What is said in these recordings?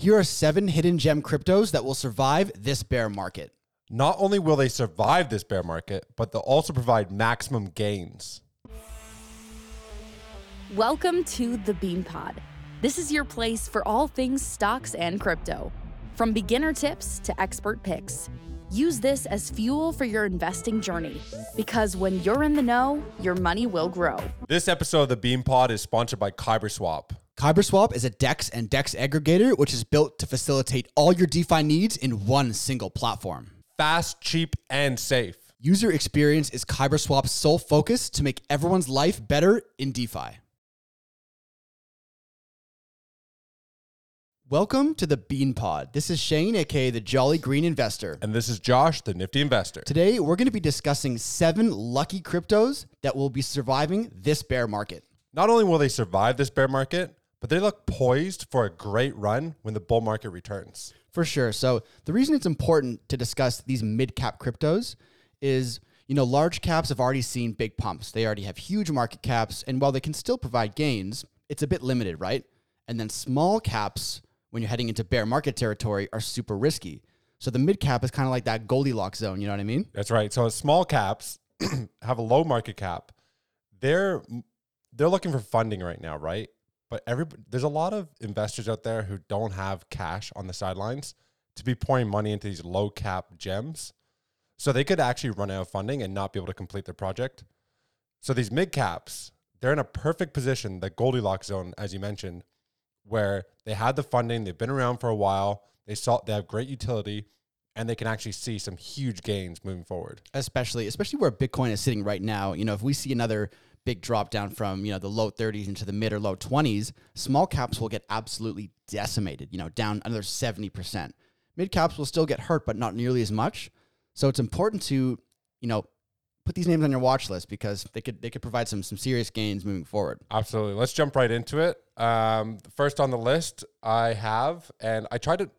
Here are seven hidden gem cryptos that will survive this bear market. Not only will they survive this bear market, but they'll also provide maximum gains. Welcome to the Bean Pod. This is your place for all things stocks and crypto. From beginner tips to expert picks, use this as fuel for your investing journey because when you're in the know, your money will grow. This episode of the Bean Pod is sponsored by KyberSwap. KyberSwap is a DEX and DEX aggregator which is built to facilitate all your DeFi needs in one single platform. Fast, cheap, and safe. User experience is KyberSwap's sole focus to make everyone's life better in DeFi. Welcome to the Bean Pod. This is Shane, aka the Jolly Green Investor. And this is Josh, the nifty investor. Today, we're going to be discussing seven lucky cryptos that will be surviving this bear market. Not only will they survive this bear market, but they look poised for a great run when the bull market returns. For sure. So, the reason it's important to discuss these mid cap cryptos is, you know, large caps have already seen big pumps. They already have huge market caps. And while they can still provide gains, it's a bit limited, right? And then small caps, when you're heading into bear market territory, are super risky. So, the mid cap is kind of like that Goldilocks zone. You know what I mean? That's right. So small caps have a low market cap. They're they're looking for funding right now, right? But every there's a lot of investors out there who don't have cash on the sidelines to be pouring money into these low cap gems. So they could actually run out of funding and not be able to complete their project. So these mid caps, they're in a perfect position, the Goldilocks zone, as you mentioned, where they had the funding, they've been around for a while, they saw they have great utility, and they can actually see some huge gains moving forward. especially especially where Bitcoin is sitting right now. You know, if we see another big drop down from you know the low 30s into the mid or low 20s, small caps will get absolutely decimated. You know, down another 70 percent. Mid caps will still get hurt, but not nearly as much. So it's important to you know put these names on your watch list because they could they could provide some some serious gains moving forward. Absolutely. Let's jump right into it. Um, first on the list, I have, and I tried to,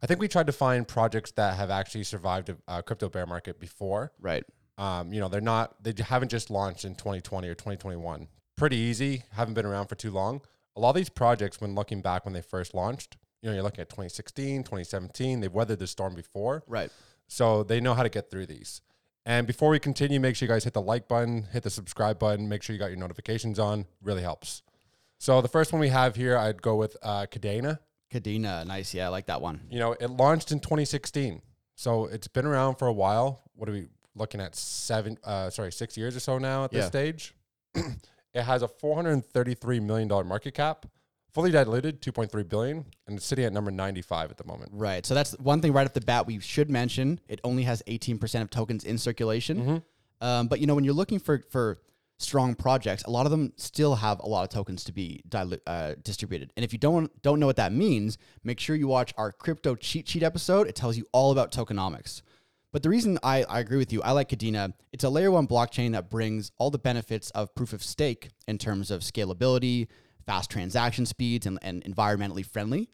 I think we tried to find projects that have actually survived a, a crypto bear market before. Right. Um, you know, they're not, they haven't just launched in 2020 or 2021. Pretty easy, haven't been around for too long. A lot of these projects, when looking back when they first launched, you know, you're looking at 2016, 2017, they've weathered the storm before. Right. So they know how to get through these. And before we continue, make sure you guys hit the like button, hit the subscribe button, make sure you got your notifications on. Really helps. So the first one we have here, I'd go with uh, Cadena. Kadena, nice. Yeah, I like that one. You know, it launched in 2016, so it's been around for a while. What do we looking at? Seven, uh, sorry, six years or so now at this Yeah. stage. it has a 433 million dollar market cap, fully diluted 2.3 billion, and it's sitting at number 95 at the moment. Right. So that's one thing right off the bat we should mention. It only has 18% of tokens in circulation. Um, but you know, when you're looking for for strong projects, a lot of them still have a lot of tokens to be dilu- uh, distributed. And if you don't don't know what that means, make sure you watch our crypto cheat sheet episode. It tells you all about tokenomics. But the reason I, I agree with you, I like Kadena. It's a layer one blockchain that brings all the benefits of proof of stake in terms of scalability, fast transaction speeds, and, and environmentally friendly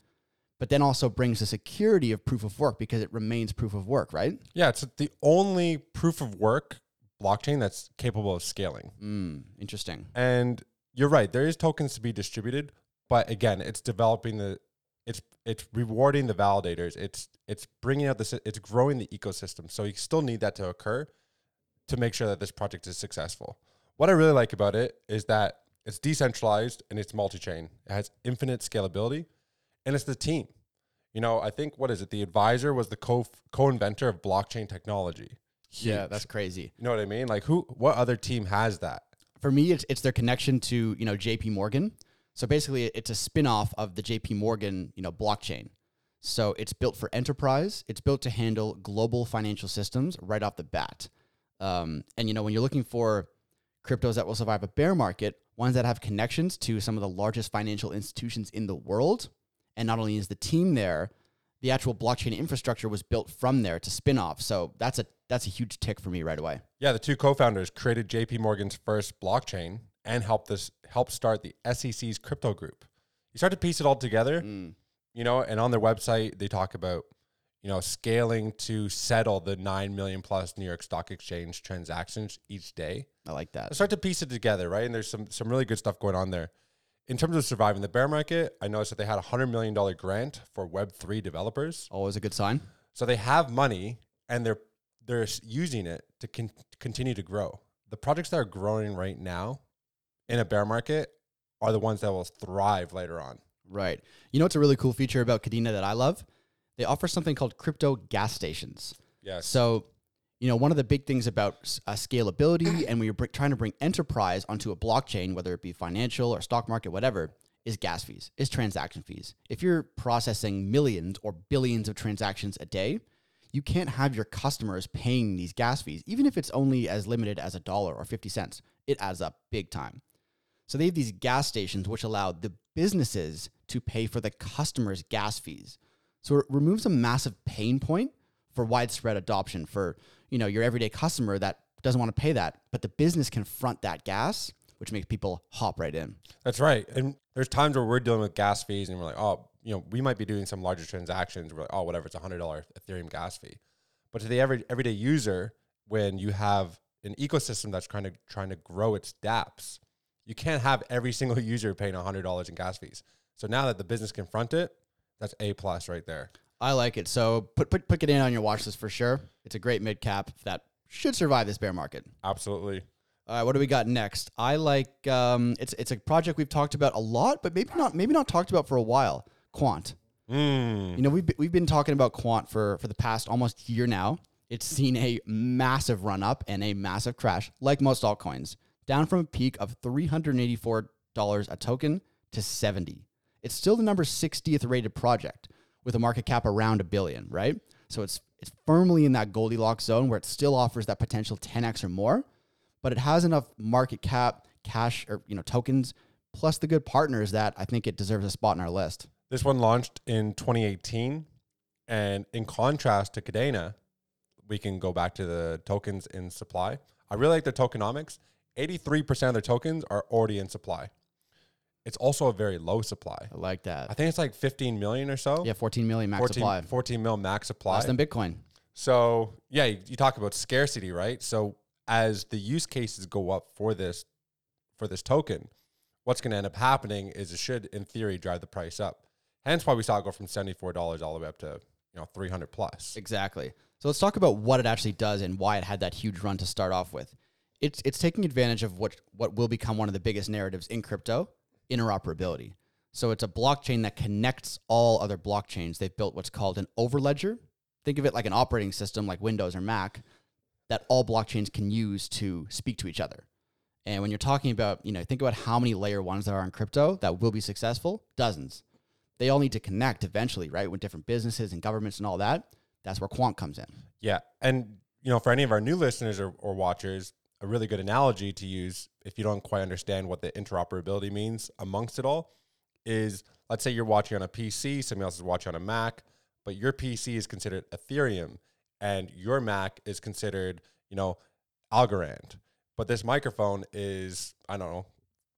but then also brings the security of proof of work because it remains proof of work, right? Yeah, it's the only proof of work blockchain that's capable of scaling. Mm, interesting. And you're right, there is tokens to be distributed, but again, it's developing the it's it's rewarding the validators. It's it's bringing out this it's growing the ecosystem. So you still need that to occur to make sure that this project is successful. What I really like about it is that it's decentralized and it's multi-chain. It has infinite scalability and it's the team. You know, I think what is it? The advisor was the co co-inventor of blockchain technology. Yeah, that's crazy. You know what I mean? Like who what other team has that? For me, it's it's their connection to you know J.P. Morgan. So basically, it's a spin-off of the J.P. Morgan you know blockchain. So it's built for enterprise. It's built to handle global financial systems right off the bat. Um, and you know when you're looking for cryptos that will survive a bear market, ones that have connections to some of the largest financial institutions in the world, and not only is the team there, the actual blockchain infrastructure was built from there to spin off. So that's a that's a huge tick for me right away. Yeah, the two co-founders created JP Morgan's first blockchain and helped this help start the SEC's crypto group. You start to piece it all together, Mm. you know, and on their website they talk about, you know, scaling to settle the 9 million plus New York Stock Exchange transactions each day. I like I that. start to piece it together, right? And there's some some really good stuff going on there. in terms of surviving the bear market, I noticed that they had a hundred million dollar grant for Web three developers. Always a good sign. So they have money and they're they're using it to con- continue to grow. The projects that are growing right now in a bear market are the ones that will thrive later on. Right. You know what's a really cool feature about Kadena that I love? They offer something called crypto gas stations. Yes. So, you know, one of the big things about uh, scalability and when you're br- trying to bring enterprise onto a blockchain, whether it be financial or stock market, whatever, is gas fees, is transaction fees. If you're processing millions or billions of transactions a day, you can't have your customers paying these gas fees, even if it's only as limited as a dollar or 50 cents. It adds up big time. So they have these gas stations which allow the businesses to pay for the customers' gas fees. So it removes a massive pain point for widespread adoption for, you know, your everyday customer that doesn't want to pay that, but the business can front that gas, which makes people hop right in. That's right. And there's times where we're dealing with gas fees and we're like, oh, you know, we might be doing some larger transactions. We're like, oh, whatever, it's a hundred dollar Ethereum gas fee. But to the every, everyday user, when you have an ecosystem that's trying to trying to grow its DApps, you can't have every single user paying a hundred dollars in gas fees. So now that the business can front it, that's a plus right there. I like it. So put put put it in on your watch list for sure. It's a great mid cap that should survive this bear market. Absolutely. All right, what do we got next? I like um, it's it's a project we've talked about a lot, but maybe not maybe not talked about for a while. Quant. Mm. You know, we've been, we've been talking about Quant for for the past almost year now. It's seen a massive run up and a massive crash, like most altcoins, down from a peak of three hundred eighty four dollars a token to seventy. It's still the number sixtieth rated project with a market cap around a billion, right? So it's it's firmly in that Goldilocks zone where it still offers that potential ten x or more, but it has enough market cap, cash, or you know tokens, plus the good partners that I think it deserves a spot in our list. This one launched in 2018. And in contrast to Kadena, we can go back to the tokens in supply. I really like the tokenomics. 83% of their tokens are already in supply. It's also a very low supply. I like that. I think it's like 15 million or so. Yeah, 14 million max 14, supply. 14 mil max supply. Less than Bitcoin. So yeah, you, you talk about scarcity, right? So as the use cases go up for this for this token, what's going to end up happening is it should, in theory, drive the price up. Hence why we saw it go from seventy four dollars all the way up to you know three hundred plus. Exactly. So let's talk about what it actually does and why it had that huge run to start off with. It's it's taking advantage of what what will become one of the biggest narratives in crypto, interoperability. So it's a blockchain that connects all other blockchains. They've built what's called an overledger. Think of it like an operating system like Windows or Mac that all blockchains can use to speak to each other. And when you're talking about, you know, think about how many layer ones there are in crypto that will be successful, dozens. They all need to connect eventually, right? With different businesses and governments and all that. That's where Quant comes in. Yeah, and you know, for any of our new listeners or, or watchers, a really good analogy to use if you don't quite understand what the interoperability means amongst it all is let's say you're watching on a PC, somebody else is watching on a Mac, but your PC is considered Ethereum and your Mac is considered, you know, Algorand. But this microphone is, I don't know,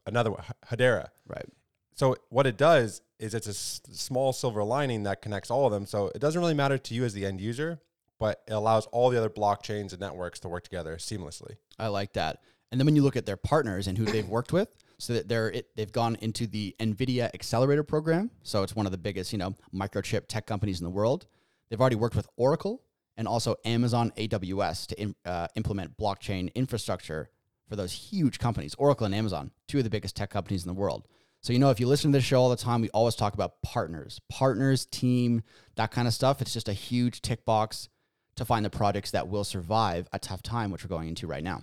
another one, Hedera. Right. So what it does is it's a s- small silver lining that connects all of them. So it doesn't really matter to you as the end user, but it allows all the other blockchains and networks to work together seamlessly. I like that. And then when you look at their partners and who they've worked with, so that they're it, they've gone into the Nvidia Accelerator program. So it's one of the biggest, you know, microchip tech companies in the world. They've already worked with Oracle and also Amazon AWS to im- uh, implement blockchain infrastructure for those huge companies. Oracle and Amazon, two of the biggest tech companies in the world. So you know, if you listen to this show all the time, we always talk about partners, partners, team, that kind of stuff. It's just a huge tick box to find the projects that will survive a tough time, which we're going into right now.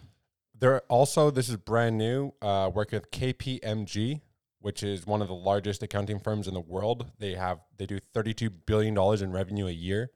They're also, this is brand new, uh, working with KPMG, which is one of the largest accounting firms in the world. They have, they do $32 billion in revenue a year.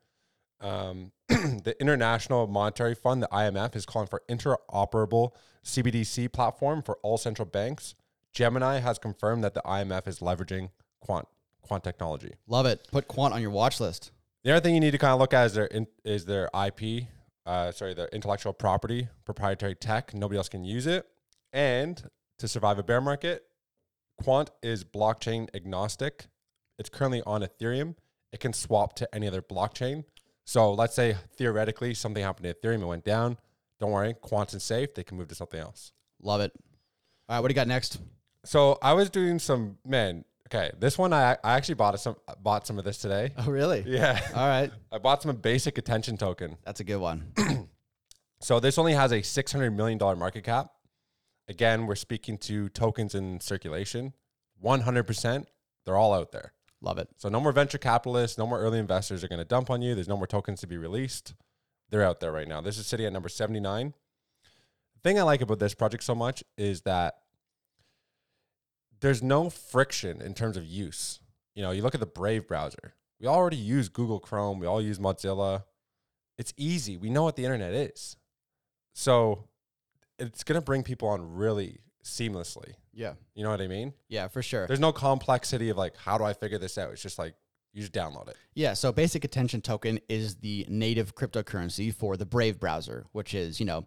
Um, the International Monetary Fund, the IMF, is calling for interoperable CBDC platform for all central banks. Gemini has confirmed that the IMF is leveraging quant quant technology. Love it. Put Quant on your watch list. The other thing you need to kind of look at is their in, is their IP, uh, sorry, their intellectual property, proprietary tech. Nobody else can use it. And to survive a bear market, Quant is blockchain agnostic. It's currently on Ethereum. It can swap to any other blockchain. So let's say theoretically something happened to Ethereum, it went down. Don't worry, Quant is safe. They can move to something else. Love it. All right, what do you got next? So I was doing some man. Okay, this one I I actually bought some bought some of this today. Oh, really? Yeah, All right. I bought some basic attention token. That's a good one. So this only has a six hundred million dollar market cap. Again, we're speaking to tokens in circulation. One hundred percent, they're all out there. Love it. So no more venture capitalists, no more early investors are going to dump on you. There's no more tokens to be released. They're out there right now. This is sitting at number 79. The thing I like about this project so much is that there's no friction in terms of use. You know, you look at the Brave browser. We already use Google Chrome, we all use Mozilla. It's easy. We know what the internet is. So it's going to bring people on really seamlessly. Yeah. You know what I mean? Yeah, for sure. There's no complexity of like, how do I figure this out? It's just like, you just download it. Yeah, so Basic Attention Token is the native cryptocurrency for the Brave browser, which is, you know,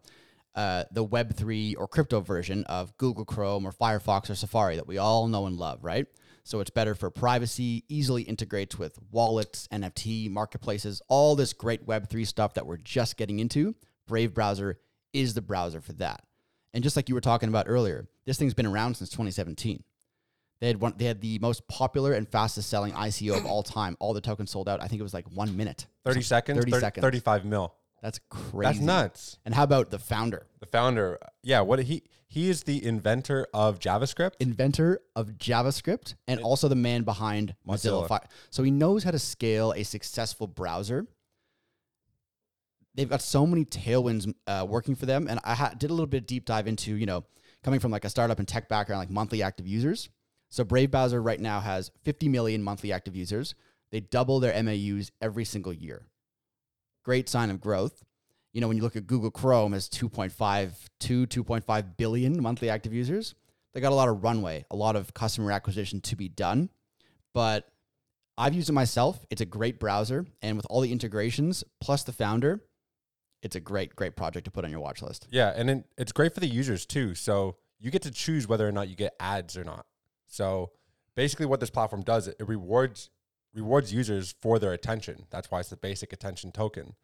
uh, the Web3 or crypto version of Google Chrome or Firefox or Safari that we all know and love, right? So it's better for privacy, easily integrates with wallets, NFT, marketplaces, all this great Web3 stuff that we're just getting into. Brave browser is the browser for that. And just like you were talking about earlier, this thing's been around since 2017. They had one. They had the most popular and fastest selling ICO of all time. All the tokens sold out. I think it was like one minute. 30 seconds, 30 30 seconds. 35 mil. That's crazy. That's nuts. And how about the founder, The founder, yeah, what he he is the inventor of JavaScript. inventor of JavaScript, and also the man behind Mozilla. Mozilla. So he knows how to scale a successful browser. They've got so many tailwinds uh, working for them, and I ha- did a little bit of deep dive into you know coming from like a startup and tech background, like monthly active users. So Brave Browser right now has 50 million monthly active users. They double their MAUs every single year. Great sign of growth. You know, when you look at Google Chrome as 2.5 to 2.5 billion monthly active users, they got a lot of runway, a lot of customer acquisition to be done. But I've used it myself. It's a great browser. And with all the integrations plus the founder, it's a great, great project to put on your watch list. Yeah, and it, it's great for the users too. So you get to choose whether or not you get ads or not. So basically, what this platform does, it rewards rewards users for their attention. That's why it's the basic attention token.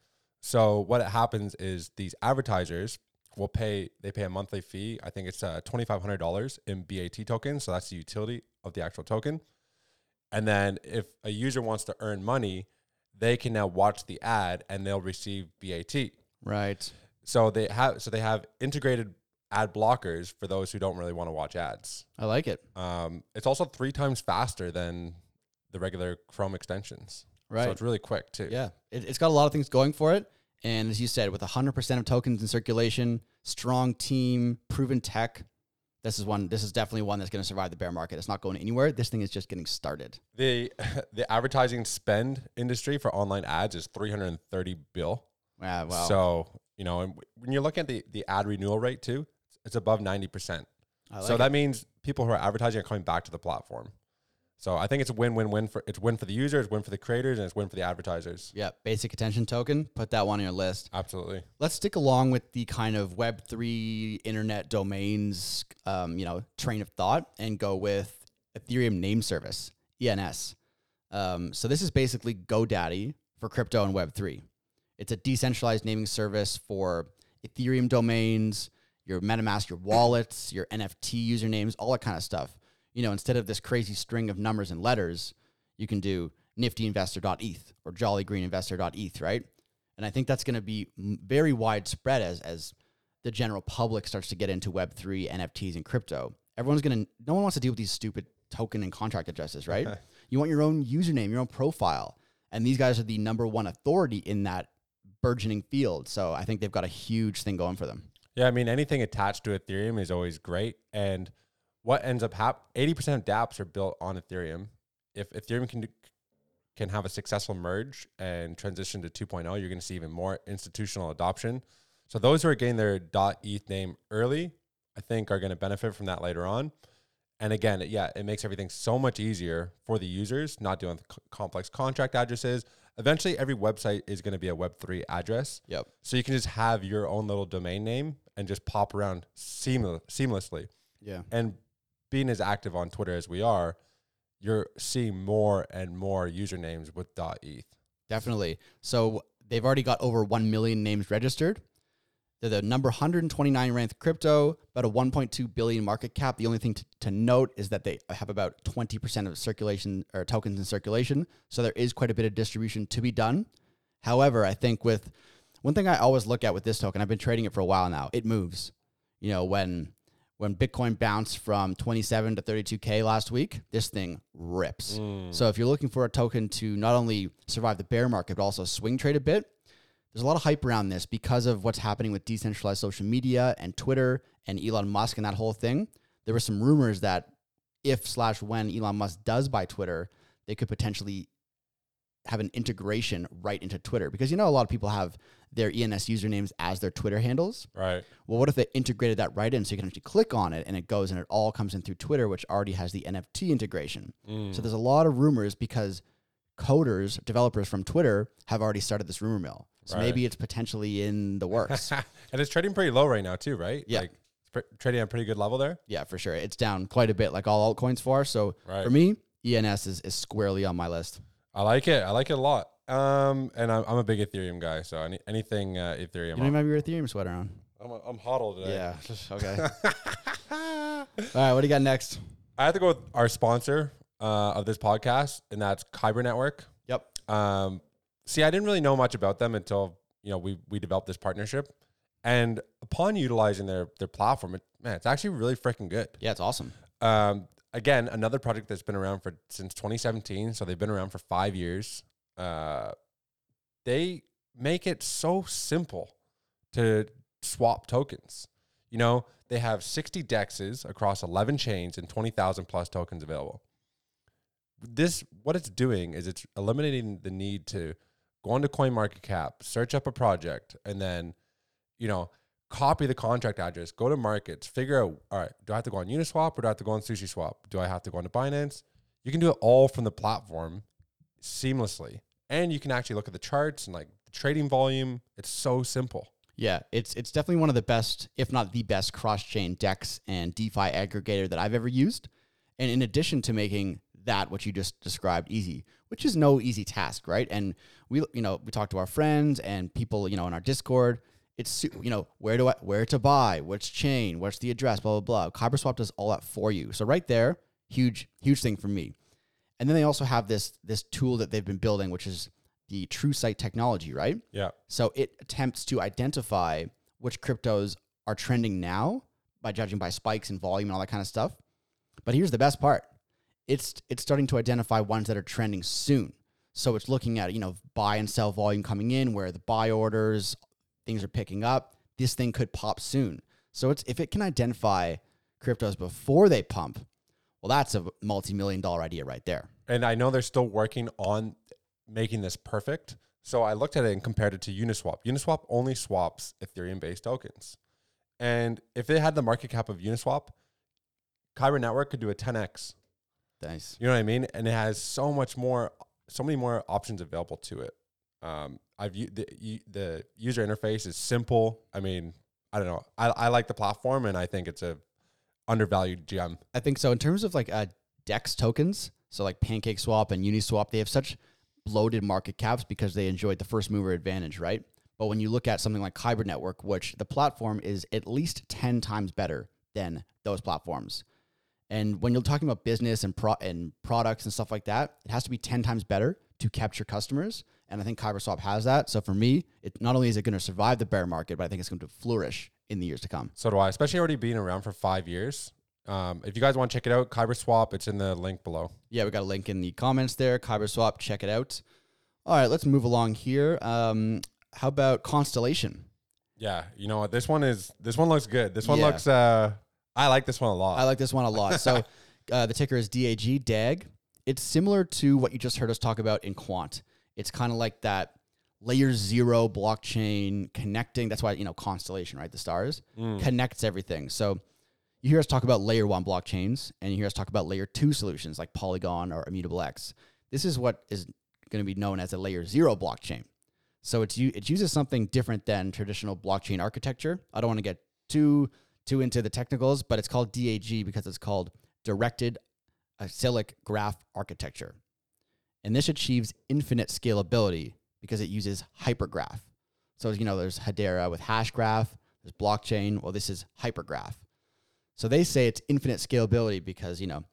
So what it happens is these advertisers will pay. They pay a monthly fee. I think it's uh, twenty five hundred dollars in BAT tokens. So that's the utility of the actual token. And then if a user wants to earn money, they can now watch the ad and they'll receive BAT. Right. So they have so they have integrated ad blockers for those who don't really want to watch ads. I like it. Um, it's also three times faster than the regular Chrome extensions. Right. So it's really quick too. Yeah, it, it's got a lot of things going for it. And as you said, with 100% of tokens in circulation, strong team, proven tech, this is one. This is definitely one that's going to survive the bear market. It's not going anywhere. This thing is just getting started. The the advertising spend industry for online ads is 330 bill. Yeah, wow. So, you know, and when you're looking at the, the ad renewal rate too, it's above 90%. I like so it. that means people who are advertising are coming back to the platform. So I think it's a win-win-win for it's win for the users, win for the creators, and it's win for the advertisers. yeah, basic attention token. Put that one on your list. Absolutely. Let's stick along with the kind of Web three internet domains, um, you know, train of thought, and go with Ethereum Name Service (ENS). Um, so this is basically GoDaddy for crypto and Web three. It's a decentralized naming service for Ethereum domains, your MetaMask, your wallets, your NFT usernames, all that kind of stuff. You know, instead of this crazy string of numbers and letters, you can do niftyinvestor.eth or jollygreeninvestor.eth, right? And I think that's going to be very widespread as as the general public starts to get into Web3, NFTs, and crypto. Everyone's going to, no one wants to deal with these stupid token and contract addresses, right? you want your own username, your own profile. And these guys are the number one authority in that burgeoning field. So I think they've got a huge thing going for them. Yeah, I mean anything attached to Ethereum is always great. And what ends up happening? 80% of DApps are built on Ethereum. If Ethereum can do, can have a successful merge and transition to 2.0, you're going to see even more institutional adoption. So those who are getting their .eth name early, I think are going to benefit from that later on. And again, yeah, it makes everything so much easier for the users, not dealing with c- complex contract addresses. Eventually, every website is going to be a Web3 address. Yep. So you can just have your own little domain name and just pop around seamless, seamlessly. Yeah. And being as active on Twitter as we are, you're seeing more and more usernames with .eth. Definitely. So they've already got over 1 million names registered. They're the number 129 ranked crypto, about a 1.2 billion market cap. The only thing to, to note is that they have about 20% of circulation or tokens in circulation. So there is quite a bit of distribution to be done. However, I think with one thing I always look at with this token, I've been trading it for a while now, it moves. You know, when when Bitcoin bounced from 27 to 32K last week, this thing rips. Mm. So if you're looking for a token to not only survive the bear market, but also swing trade a bit, there's a lot of hype around this because of what's happening with decentralized social media and Twitter and Elon Musk and that whole thing. There were some rumors that if slash when Elon Musk does buy Twitter, they could potentially have an integration right into Twitter because you know a lot of people have their ENS usernames as their Twitter handles. Right. Well, what if they integrated that right in so you can actually click on it and it goes and it all comes in through Twitter, which already has the NFT integration. So mm. there's a lot of rumors because coders, developers from Twitter have already started this rumor mill. So Right. maybe it's potentially in the works. and it's trading pretty low right now too, right? Yeah. Like pr- trading at a pretty good level there. yeah, for sure. It's down quite a bit, like all altcoins for. So Right. for me, ENS is, is squarely on my list. I like it. I like it a lot. Um, and I'm, I'm a big Ethereum guy, so any, anything uh, Ethereum. You don't even have your Ethereum sweater on. I'm, I'm hodled today. Yeah. Okay. all right. What do you got next? I have to go with our sponsor uh, of this podcast, and that's Kyber Network. Yep. Um, see, I didn't really know much about them until you know we we developed this partnership, and upon utilizing their their platform, it, man, it's actually really freaking good. Yeah, it's awesome. Um, again, another project that's been around for since 2017, so they've been around for five years. Uh, they make it so simple to swap tokens. You know, they have 60 dexes across 11 chains and 20,000 plus tokens available. This, what it's doing is it's eliminating the need to go onto CoinMarketCap, search up a project, and then, you know, copy the contract address, go to markets, figure out, all right, do I have to go on Uniswap or do I have to go on SushiSwap? Do I have to go on to Binance? You can do it all from the platform seamlessly. And you can actually look at the charts and like the trading volume. It's so simple. Yeah, it's it's definitely one of the best, if not the best, cross-chain DEX and DeFi aggregator that I've ever used. And in addition to making that what you just described easy, which is no easy task, right? And we, you know, we talk to our friends and people, you know, in our Discord. It's you know where do I where to buy, which chain, what's the address, blah blah blah. KyberSwap does all that for you. So right there, huge huge thing for me. And then they also have this this tool that they've been building, which is the TrueSight technology, right? Yeah. So it attempts to identify which cryptos are trending now by judging by spikes and volume and all that kind of stuff. But here's the best part. It's it's starting to identify ones that are trending soon. So it's looking at, you know, buy and sell volume coming in, where the buy orders, things are picking up. This thing could pop soon. So it's if it can identify cryptos before they pump, well, that's a multi-million dollar idea right there. And I know they're still working on making this perfect. So I looked at it and compared it to Uniswap. Uniswap only swaps Ethereum based tokens. And if it had the market cap of Uniswap, Kyber Network could do a 10x. Nice. You know what I mean? And it has so much more, so many more options available to it. Um, I've the the user interface is simple. I mean, I don't know. I, I like the platform, and I think it's a undervalued gem. I think so. In terms of like uh, DEX tokens, so like Pancake Swap and Uniswap, they have such bloated market caps because they enjoyed the first mover advantage, right? But when you look at something like Kyber Network, which the platform is at least 10 times better than those platforms. And when you're talking about business and pro- and products and stuff like that, it has to be 10 times better to capture customers. And I think KyberSwap has that. So for me, it not only is it going to survive the bear market, but I think it's going to flourish in the years to come. So do I, especially already being around for five years. Um, if you guys want to check it out, Kyber Swap, it's in the link below. Yeah, we got a link in the comments there. Kyber Swap, check it out. All right, let's move along here. Um, how about Constellation? Yeah, you know what? This one is this one looks good. This one Yeah. looks. Uh, I like this one a lot. I like this one a lot. So uh, the ticker is DAG, DAG. It's similar to what you just heard us talk about in Quant. It's kind of like that layer zero blockchain connecting. That's why, you know, Constellation, right? The stars mm. connects everything. So you hear us talk about layer one blockchains and you hear us talk about layer two solutions like Polygon or Immutable X. This is what is going to be known as a layer zero blockchain. So it's it uses something different than traditional blockchain architecture. I don't want to get too too into the technicals, but it's called DAG because it's called directed acyclic graph architecture. And this achieves infinite scalability because it uses hypergraph. So you know there's Hedera with Hashgraph, There's blockchain. Well, this is hypergraph. So they say it's infinite scalability because, you know,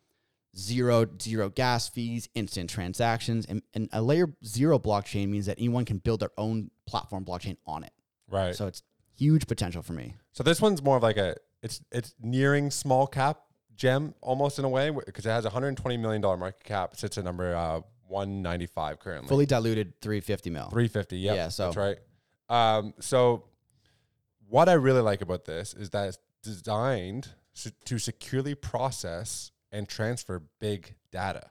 zero zero gas fees, instant transactions, and, and a layer zero blockchain means that anyone can build their own platform blockchain on it. Right. So it's huge potential for me. So this one's more of like a it's it's nearing small cap gem almost in a way because it has a 120 million dollar market cap. Sits at number uh, 195 currently. Fully diluted 350 mil. 350. Yep, Yeah, so- that's right. Um, so what I really like about this is that it's designed to securely process and transfer big data.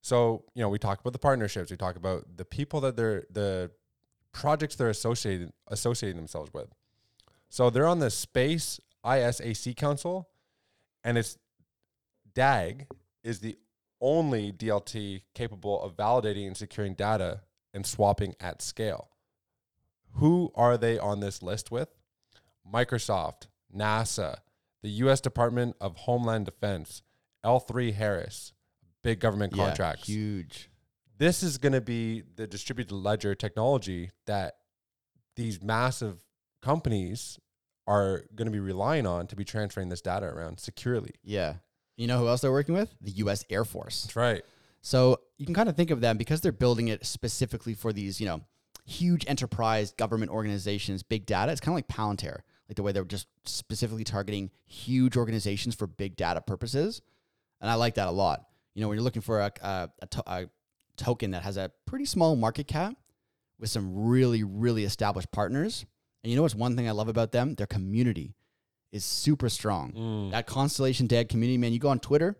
So you know we talk about the partnerships. We talk about the people that they're the projects they're associated associating themselves with. So they're on the Space ISAC Council, and it's DAG is the only DLT capable of validating and securing data and swapping at scale. Who are they on this list with? Microsoft, NASA, the U.S. Department of Homeland Defense, L3 Harris, big government Yeah, contracts huge. this is going to be the distributed ledger technology that these massive companies are going to be relying on to be transferring this data around securely. Yeah. You know who else they're working with? The U.S. Air Force. That's right. So you can kind of think of them because they're building it specifically for these, you know, huge enterprise government organizations, big data. It's kind of like Palantir, like the way they're just specifically targeting huge organizations for big data purposes. And I like that a lot. You know, when you're looking for a, a, a, to- a token that has a pretty small market cap with some really, really established partners. And you know what's one thing I love about them? Their community is super strong. Mm. That Constellation DAG community, man, you go on Twitter,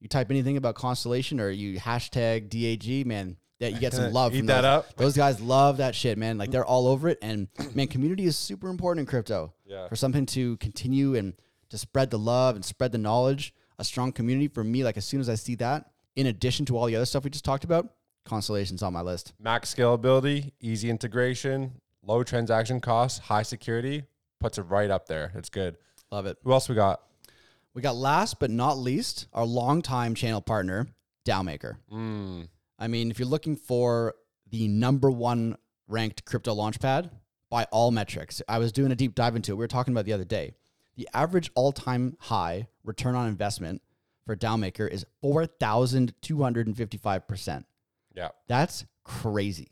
you type anything about Constellation or you hashtag DAG, man, that you get some love Eat from that those, up. those guys love that shit, man. Like they're all over it. And man, community is super important in crypto. Yeah. For something to continue and to spread the love and spread the knowledge, a strong community for me, like as soon as I see that, in addition to all the other stuff we just talked about, Constellation's on my list. Max scalability, easy integration, low transaction costs, high security puts it right up there. It's good. Love it. Who else we got? We got last but not least, our longtime channel partner, DAOmaker. Mm. I mean, if you're looking for the number one ranked crypto launchpad by all metrics, I was doing a deep dive into it. We were talking about the other day. The average all time high return on investment for DAOmaker is 4,255%. Yeah. That's crazy.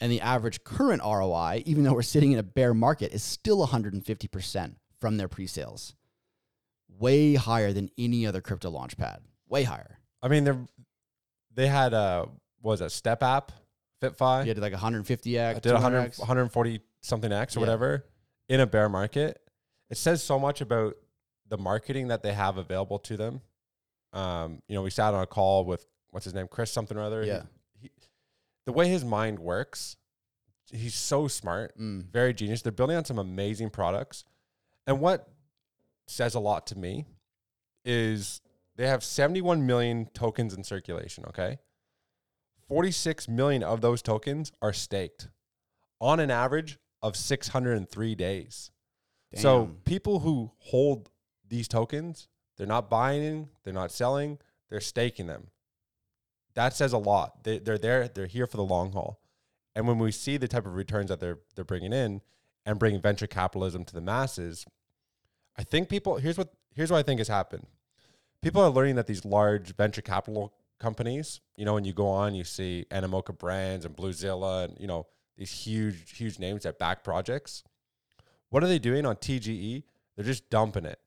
And the average current ROI, even though we're sitting in a bear market, is still 150% from their pre sales. Way higher than any other crypto launchpad. Way higher. I mean, they they had a what was that step app, FitFi. You had like 150x. I did 100, 140 something X or Yeah. whatever in a bear market. It says so much about the marketing that they have available to them. Um, you know, we sat on a call with what's his name, Chris something or other. He- Yeah. He- the way his mind works, he's so smart, Mm. very genius. They're building on some amazing products. And what says a lot to me is they have 71 million tokens in circulation, okay? 46 million of those tokens are staked on an average of 603 days. So people who hold these tokens, they're not buying, they're not selling, they're staking them. That says a lot. They, they're there, they're here for the long haul. And when we see the type of returns that they're they're bringing in and bringing venture capitalism to the masses, I think people here's what here's what I think has happened. People are learning that these large venture capital companies, you know, when you go on, you see Animoca Brands and Bluezilla and you know these huge huge names that back projects. What are they doing on TGE? They're just dumping it.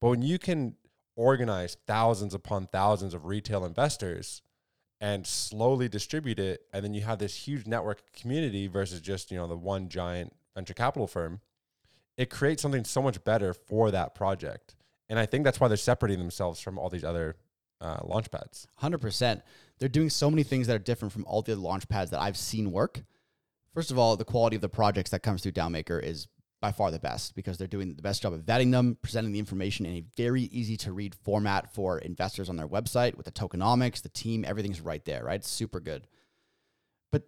But when you can organize thousands upon thousands of retail investors and slowly distribute it, and then you have this huge network community versus just you know the one giant venture capital firm, it creates something so much better for that project. And I think that's why they're separating themselves from all these other uh, launch pads. Hundred percent. They're doing so many things that are different from all the launch pads that I've seen work. First of all, the quality of the projects that comes through DAOmaker is by far the best because they're doing the best job of vetting them, presenting the information in a very easy to read format for investors on their website with the tokenomics, the team, everything's right there, right? It's super good. But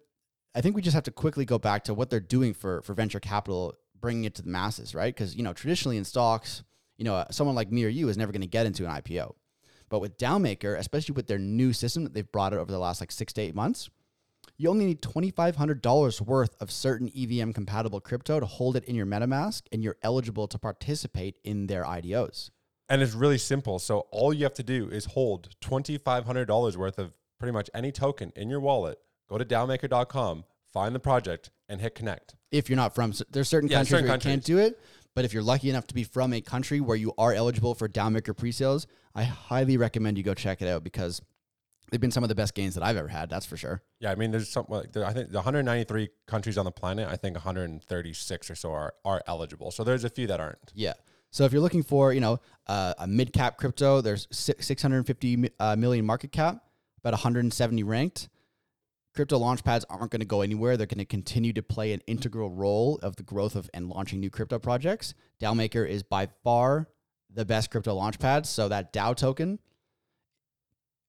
I think we just have to quickly go back to what they're doing for for venture capital, bringing it to the masses, right? Because you know traditionally in stocks, you know, someone like me or you is never going to get into an IPO. But with DAOmaker, especially with their new system that they've brought it over the last like six to eight months, You only need $2,500 worth of certain EVM compatible crypto to hold it in your MetaMask, and you're eligible to participate in their IDOs. And it's really simple. So all you have to do is hold $2,500 worth of pretty much any token in your wallet. Go to DAOmaker.com, find the project, and hit connect. If you're not from, there's certain Yeah, countries certain where you can't do it, but if you're lucky enough to be from a country where you are eligible for DAOmaker pre-sales, I highly recommend you go check it out because they've been some of the best gains that I've ever had. That's for sure. Yeah, I mean, there's some like there, I think the 193 countries on the planet. I think 136 or so are are eligible. So there's a few that aren't. Yeah. So if you're looking for, you know, uh, a mid cap crypto, there's si- 650 uh, million market cap, about 170 ranked. Crypto launch pads aren't going to go anywhere. They're going to continue to play an integral role of the growth of and launching new crypto projects. DAOmaker is by far the best crypto launchpad. So that DAO token,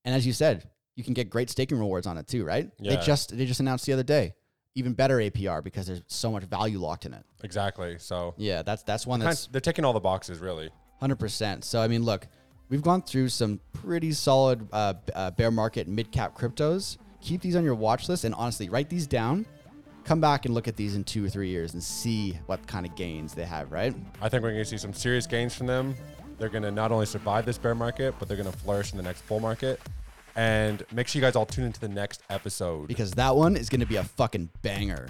and as you said, you can get great staking rewards on it too, right? Yeah. They just they just announced the other day, even better APR because there's so much value locked in it. Exactly. So Yeah, that's that's one that's they're ticking all the boxes, really. Hundred percent. So I mean, look, we've gone through some pretty solid uh, uh, bear market mid cap cryptos. Keep these on your watch list, and honestly, write these down. Come back and look at these in two or three years and see what kind of gains they have. Right? I think we're going to see some serious gains from them. They're going to not only survive this bear market, but they're going to flourish in the next bull market. And make sure you guys all tune into the next episode. Because that one is going to be a fucking banger.